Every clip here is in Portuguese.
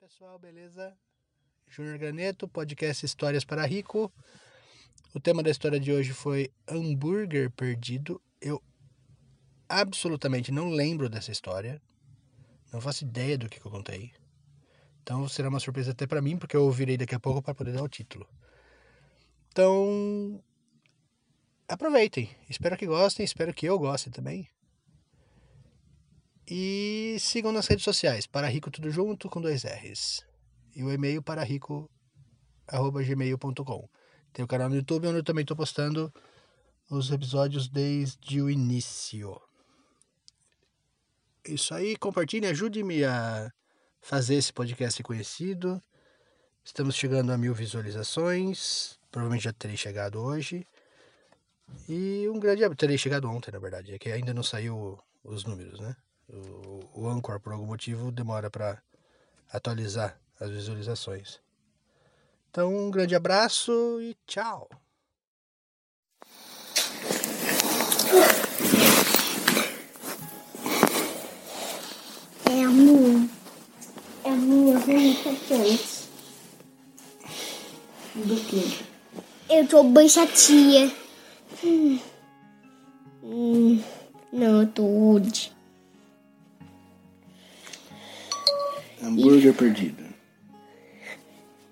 pessoal, beleza? Júnior Graneto, podcast Histórias para Rico. O tema da história de hoje foi hambúrguer perdido. Eu absolutamente não lembro dessa história. Não faço ideia do que, que eu contei. Então será uma surpresa até para mim, porque eu ouvirei daqui a pouco para poder dar o título. Então, aproveitem. Espero que gostem, espero que eu goste também. E sigam nas redes sociais, para Rico Tudo Junto com dois R's. E o e-mail para rico.gmail.com. Tem o canal no YouTube onde eu também estou postando os episódios desde o início. Isso aí, compartilhe, ajude-me a fazer esse podcast conhecido. Estamos chegando a mil visualizações. Provavelmente já terei chegado hoje. E um grande terei chegado ontem, na verdade. É que ainda não saiu os números, né? O, o Anchor, por algum motivo, demora para atualizar as visualizações. Então, um grande abraço e tchau! É a minha. É a minha representante. Do quê? Eu tô bem chatinha. Hum. Hum. Não, eu tô rude. Hambúrguer perdido.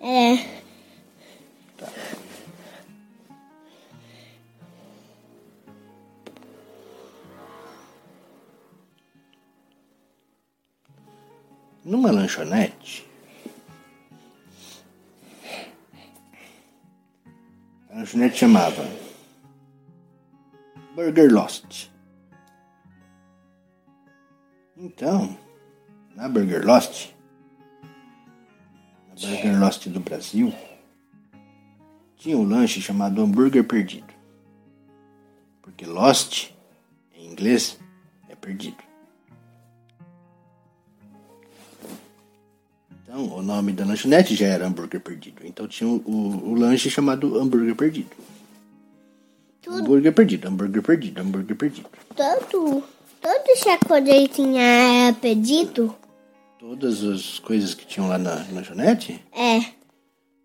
É. Numa lanchonete. A lanchonete chamava Burger Lost. Então, na Burger Lost, na Burger Lost do Brasil, tinha um lanche chamado hambúrguer perdido. Porque Lost, em inglês, é perdido. Então, o nome da lanchonete já era hambúrguer perdido. Então tinha o, o, o lanche chamado hambúrguer perdido. Tudo, Hambúrguer perdido, hambúrguer perdido, hambúrguer perdido. todo, todo chacoalhei tinha pedido? Todas as coisas que tinham lá na lanchonete, É.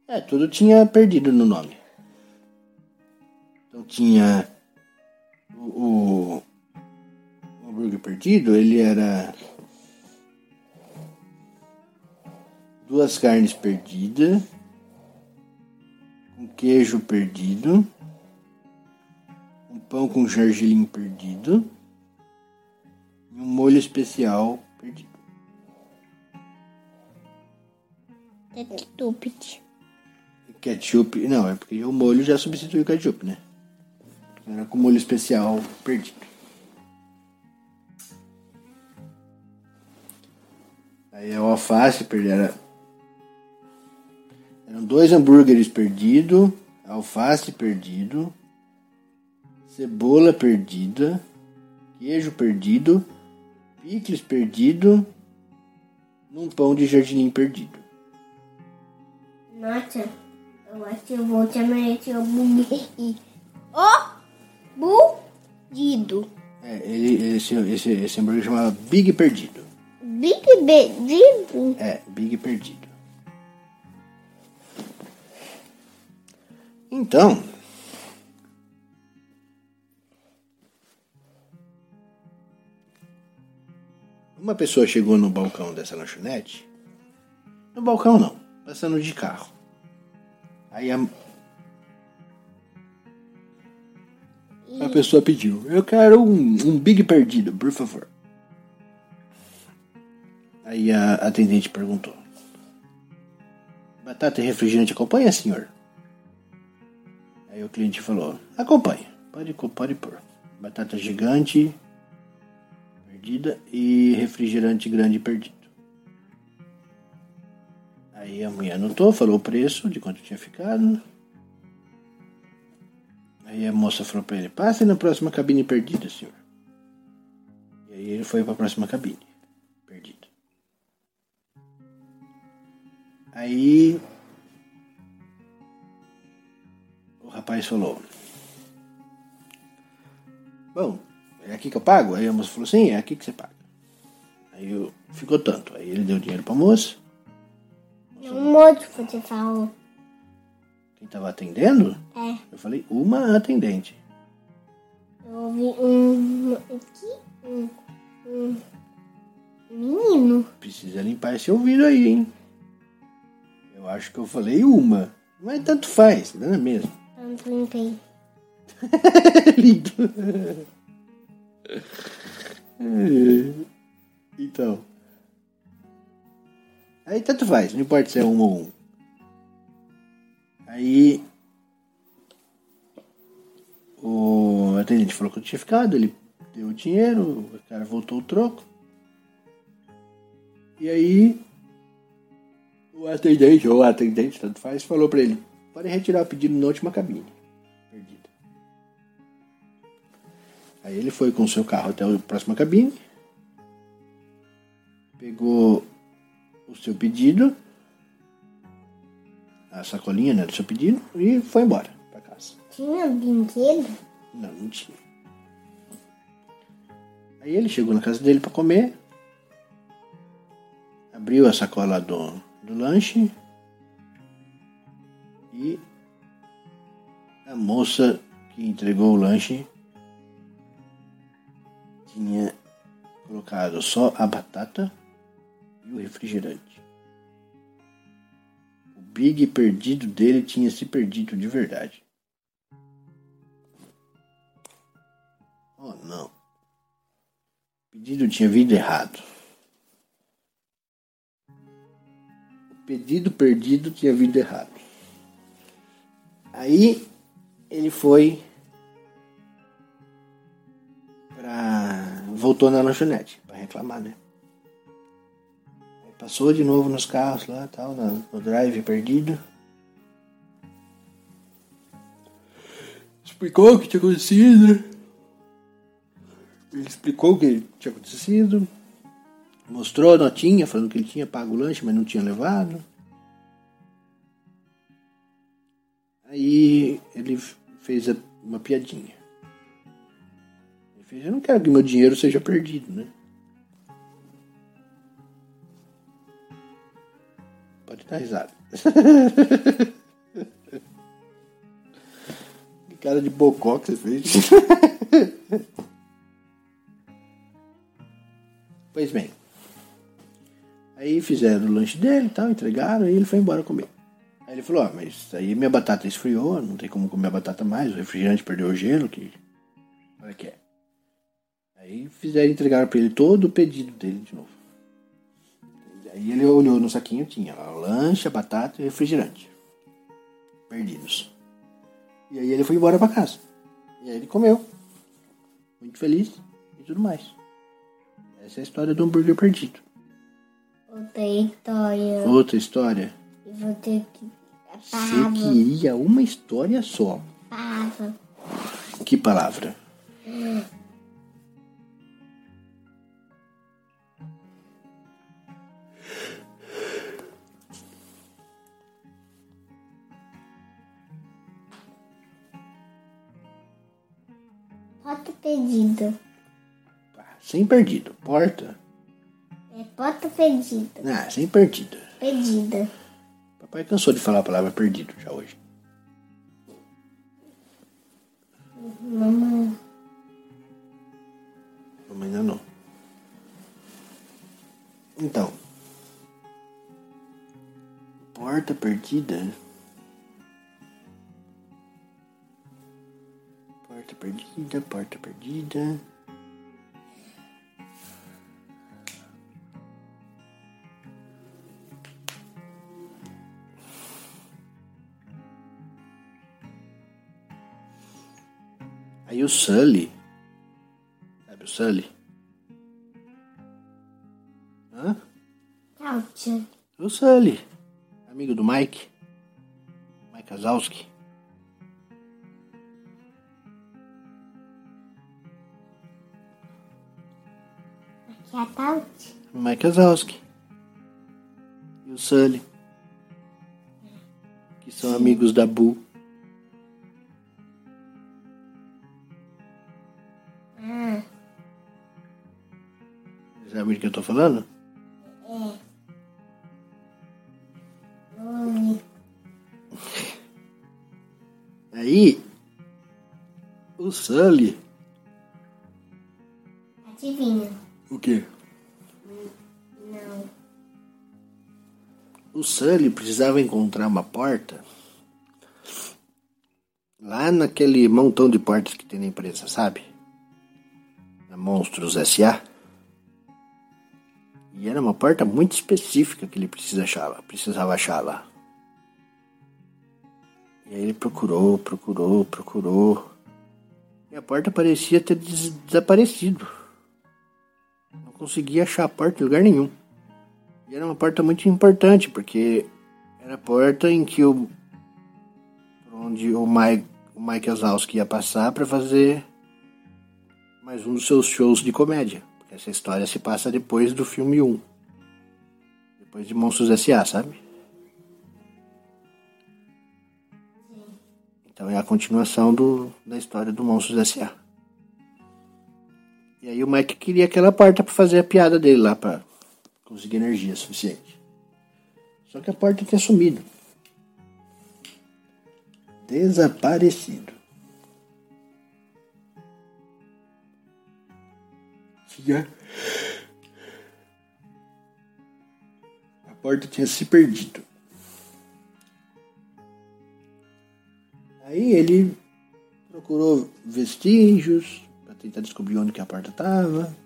é, tudo tinha perdido no nome. Então tinha o, o, o hambúrguer perdido, ele era duas carnes perdidas, um queijo perdido, um pão com gergelim perdido e um molho especial perdido. Ketchup. Ketchup, não, é porque o molho já substituiu o ketchup, né? Era com molho especial perdido. Aí o alface perdido era. Eram dois hambúrgueres perdidos, alface perdido, cebola perdida, queijo perdido, picles perdido, num pão de jardinim perdido. Nossa, eu acho que eu vou chamar esse hambúrguer e... Ó! Budido. É, ele, esse, esse, esse hambúrguer chamava Big Perdido. Big Perdido. É, Big Perdido. Então. Uma pessoa chegou no balcão dessa lanchonete. No balcão não, passando de carro. Aí a, a pessoa pediu: Eu quero um, um Big Perdido, por favor. Aí a atendente perguntou: Batata e refrigerante acompanha, senhor? Aí o cliente falou: Acompanha, pode, pode pôr. Batata gigante perdida e refrigerante grande perdido. Aí a mulher anotou, falou o preço de quanto tinha ficado. Aí a moça falou pra ele: Passe na próxima cabine perdida, senhor. E aí ele foi pra próxima cabine perdida. Aí o rapaz falou: Bom, é aqui que eu pago? Aí a moça falou: Sim, é aqui que você paga. Aí ficou tanto. Aí ele deu dinheiro pra moça. Não, moço, você falou. Quem tava atendendo? É, Eu falei uma atendente. eu ouvi um. Aqui? Um. Um. Menino. Precisa limpar esse ouvido aí, hein? Eu acho que eu falei uma. Mas tanto faz, não é mesmo? Tanto limpei. Lindo. Então. Aí tanto faz, não importa se é um ou um. Aí. O atendente falou que eu tinha ficado, ele deu o dinheiro, o cara voltou o troco. E aí. O atendente, ou atendente, tanto faz, falou pra ele: pode retirar o pedido na última cabine. Perdida. Aí ele foi com o seu carro até a próxima cabine, seu pedido, a sacolinha né, do seu pedido, e foi embora para casa. Tinha brinquedo? Não, não tinha. Aí ele chegou na casa dele para comer, abriu a sacola do, do lanche e a moça que entregou o lanche tinha colocado só a batata e o refrigerante. O Big perdido dele tinha se perdido de verdade. Oh não. O pedido tinha vindo errado. O pedido perdido tinha vindo errado. Aí ele foi pra. voltou na lanchonete pra reclamar, né? Passou de novo nos carros lá, tal, no, drive perdido. Explicou o que tinha acontecido. Ele explicou o que tinha acontecido. Mostrou a notinha falando que ele tinha pago o lanche, mas não tinha levado. Aí ele fez uma piadinha. Ele fez, eu não quero que meu dinheiro seja perdido, né? Dar risada. que cara de bocó que você fez. Pois bem. Aí fizeram o lanche dele e tal, entregaram, e ele foi embora comer. Aí ele falou, ah, mas aí minha batata esfriou, não tem como comer a batata mais, o refrigerante perdeu o gelo, que. Olha que é. Aí fizeram entregaram pra ele todo o pedido dele de novo. Aí ele olhou no saquinho, tinha lá lanche, a batata e refrigerante. Perdidos. E aí ele foi embora pra casa. E aí ele comeu. Muito feliz e tudo mais. Essa é a história do hambúrguer perdido. Outra história. Outra história. Eu vou ter que. Você queria uma história só. Palavra. Que palavra? Porta perdida. Sem perdido. Porta. É porta perdida. Ah, sem perdido. Perdida. Papai cansou de falar a palavra perdido já hoje. Mamãe. Mamãe ainda não. Então. Porta perdida. Porta perdida, porta perdida. Aí o Sully. Sabe o Sully? Hã? Tchau. O Sully. Amigo do Mike. Mike Kazowski. Capaldi? Mike E o Sully. Que são Sim. amigos da Boo. Ah. Sabe do que eu tô falando? É. Aí, o Sully Sully precisava encontrar uma porta lá naquele montão de portas que tem na empresa, sabe? Na Monstros S.A. E era uma porta muito específica que ele precisa precisava achar lá. E aí ele procurou, procurou, procurou. E a porta parecia ter des desaparecido. Não conseguia achar a porta em lugar nenhum. E era uma porta muito importante, porque era a porta em que o. onde o Mike, o Mike Wazowski ia passar para fazer mais um dos seus shows de comédia. Porque essa história se passa depois do filme 1. Depois de Monstros S.A., sabe? Então é a continuação do, da história do Monstros S.A. E aí o Mike queria aquela porta para fazer a piada dele lá, para conseguir energia suficiente. Só que a porta tinha sumido. Desaparecido. Tinha. A porta tinha se perdido. Aí ele procurou vestígios para tentar descobrir onde que a porta estava.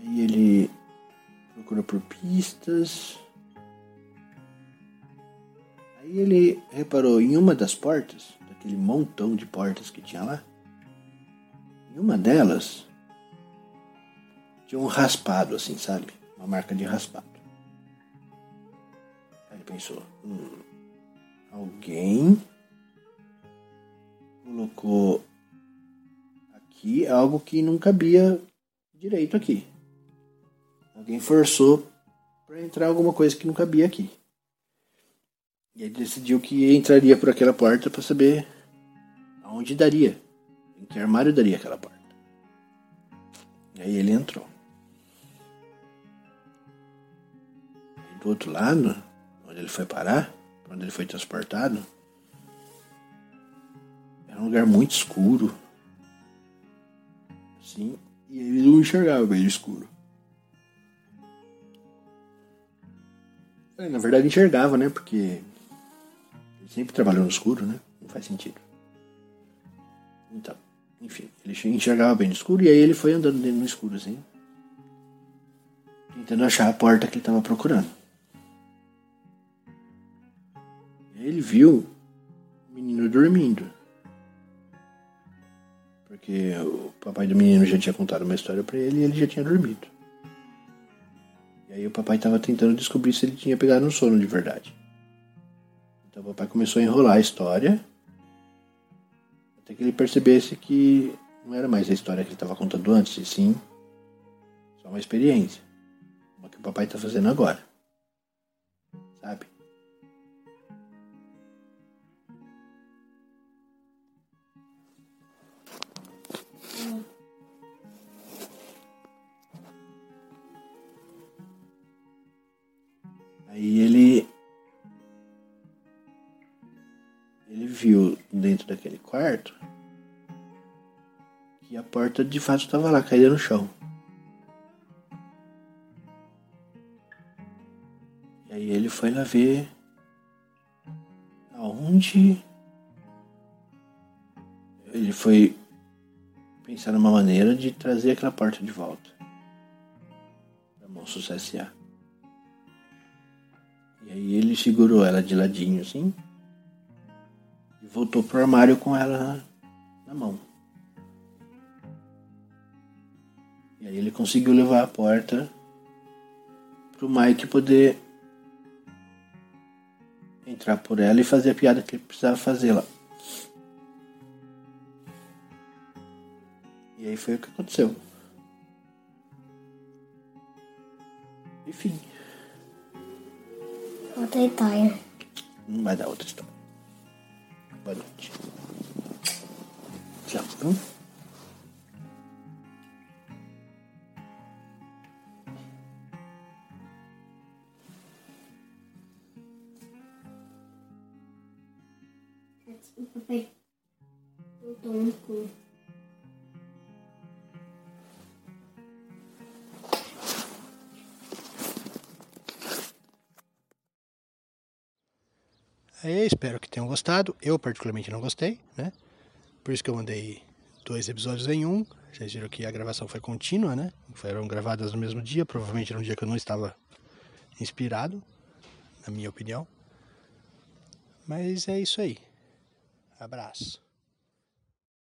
Aí ele procurou por pistas. Aí ele reparou em uma das portas, daquele montão de portas que tinha lá. Em uma delas tinha um raspado assim, sabe? Uma marca de raspado. Aí ele pensou, hum, alguém colocou aqui algo que não cabia direito aqui. Alguém forçou para entrar alguma coisa que não cabia aqui. E ele decidiu que entraria por aquela porta para saber aonde daria, em que armário daria aquela porta. E aí ele entrou. E do outro lado, onde ele foi parar, onde ele foi transportado, era um lugar muito escuro. Assim, e ele não enxergava bem escuro. Na verdade enxergava, né? Porque ele sempre trabalhou no escuro, né? Não faz sentido. Então, enfim, ele enxergava bem no escuro e aí ele foi andando dentro no escuro, assim. Tentando achar a porta que ele estava procurando. ele viu o menino dormindo. Porque o papai do menino já tinha contado uma história para ele e ele já tinha dormido. E aí o papai estava tentando descobrir se ele tinha pegado um sono de verdade. Então o papai começou a enrolar a história até que ele percebesse que não era mais a história que ele estava contando antes, e sim só uma experiência. Uma que o papai está fazendo agora. Sabe? Aí ele. Ele viu dentro daquele quarto que a porta de fato estava lá, caída no chão. E aí ele foi lá ver aonde. Ele foi pensar numa maneira de trazer aquela porta de volta para Monstros S.A. E aí ele segurou ela de ladinho assim e voltou pro armário com ela na, mão. E aí ele conseguiu levar a porta pro Mike poder entrar por ela e fazer a piada que ele precisava fazer lá. E aí foi o que aconteceu. Enfim. Outra história. Não vai dar outra história. Boa noite. Tchau. Aí, espero que tenham gostado. Eu particularmente não gostei, né? Por isso que eu mandei dois episódios em um. Vocês viram que a gravação foi contínua, né? Foram gravadas no mesmo dia, provavelmente num dia que eu não estava inspirado, na minha opinião. Mas é isso aí. Abraço.